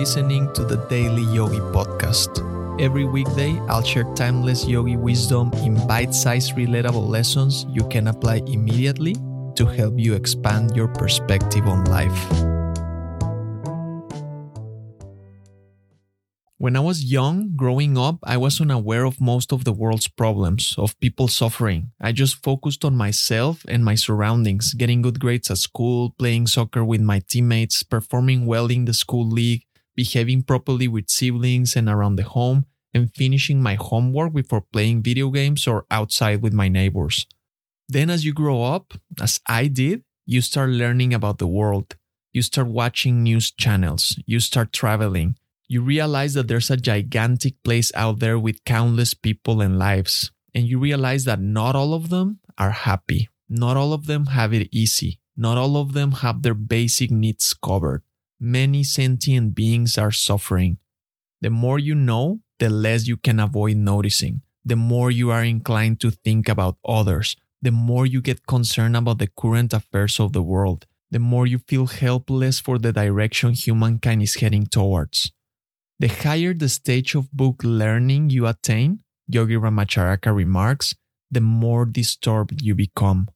listening to the Daily Yogi Podcast. Every weekday, I'll share timeless yogi wisdom in bite sized, relatable lessons you can apply immediately to help you expand your perspective on life. When I was young, growing up, I was unaware of most of the world's problems, of people suffering. I just focused on myself and my surroundings, getting good grades at school, playing soccer with my teammates, performing well in the school league, behaving properly with siblings and around the home, and finishing my homework before playing video games or outside with my neighbors. Then, as you grow up, as I did, you start learning about the world. You start watching news channels. You start traveling you realize that there's a gigantic place out there with countless people and lives. And you realize that not all of them are happy. Not all of them have it easy. Not all of them have their basic needs covered. Many sentient beings are suffering. The more you know, the less you can avoid noticing. The more you are inclined to think about others. The more you get concerned about the current affairs of the world. The more you feel helpless for the direction humankind is heading towards. The higher the stage of book learning you attain, Yogi Ramacharaka remarks, the more disturbed you become.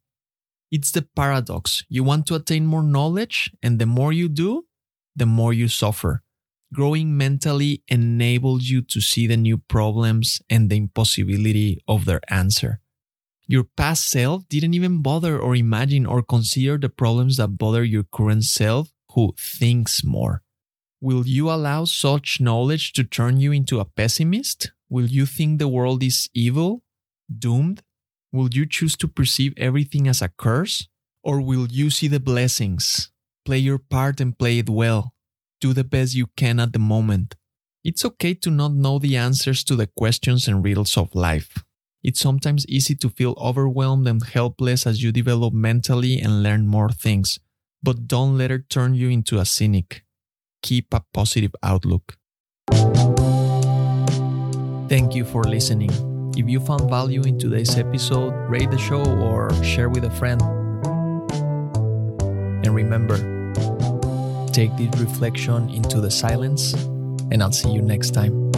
It's the paradox. You want to attain more knowledge, and the more you do, the more you suffer. Growing mentally enables you to see the new problems and the impossibility of their answer. Your past self didn't even bother or imagine or consider the problems that bother your current self who thinks more. Will you allow such knowledge to turn you into a pessimist? Will you think the world is evil, doomed? Will you choose to perceive everything as a curse? Or will you see the blessings? Play your part and play it well. Do the best you can at the moment. It's okay to not know the answers to the questions and riddles of life. It's sometimes easy to feel overwhelmed and helpless as you develop mentally and learn more things, but don't let it turn you into a cynic keep a positive outlook. Thank you for listening. If you found value in today's episode, rate the show or share with a friend. And remember, take this reflection into the silence, and I'll see you next time.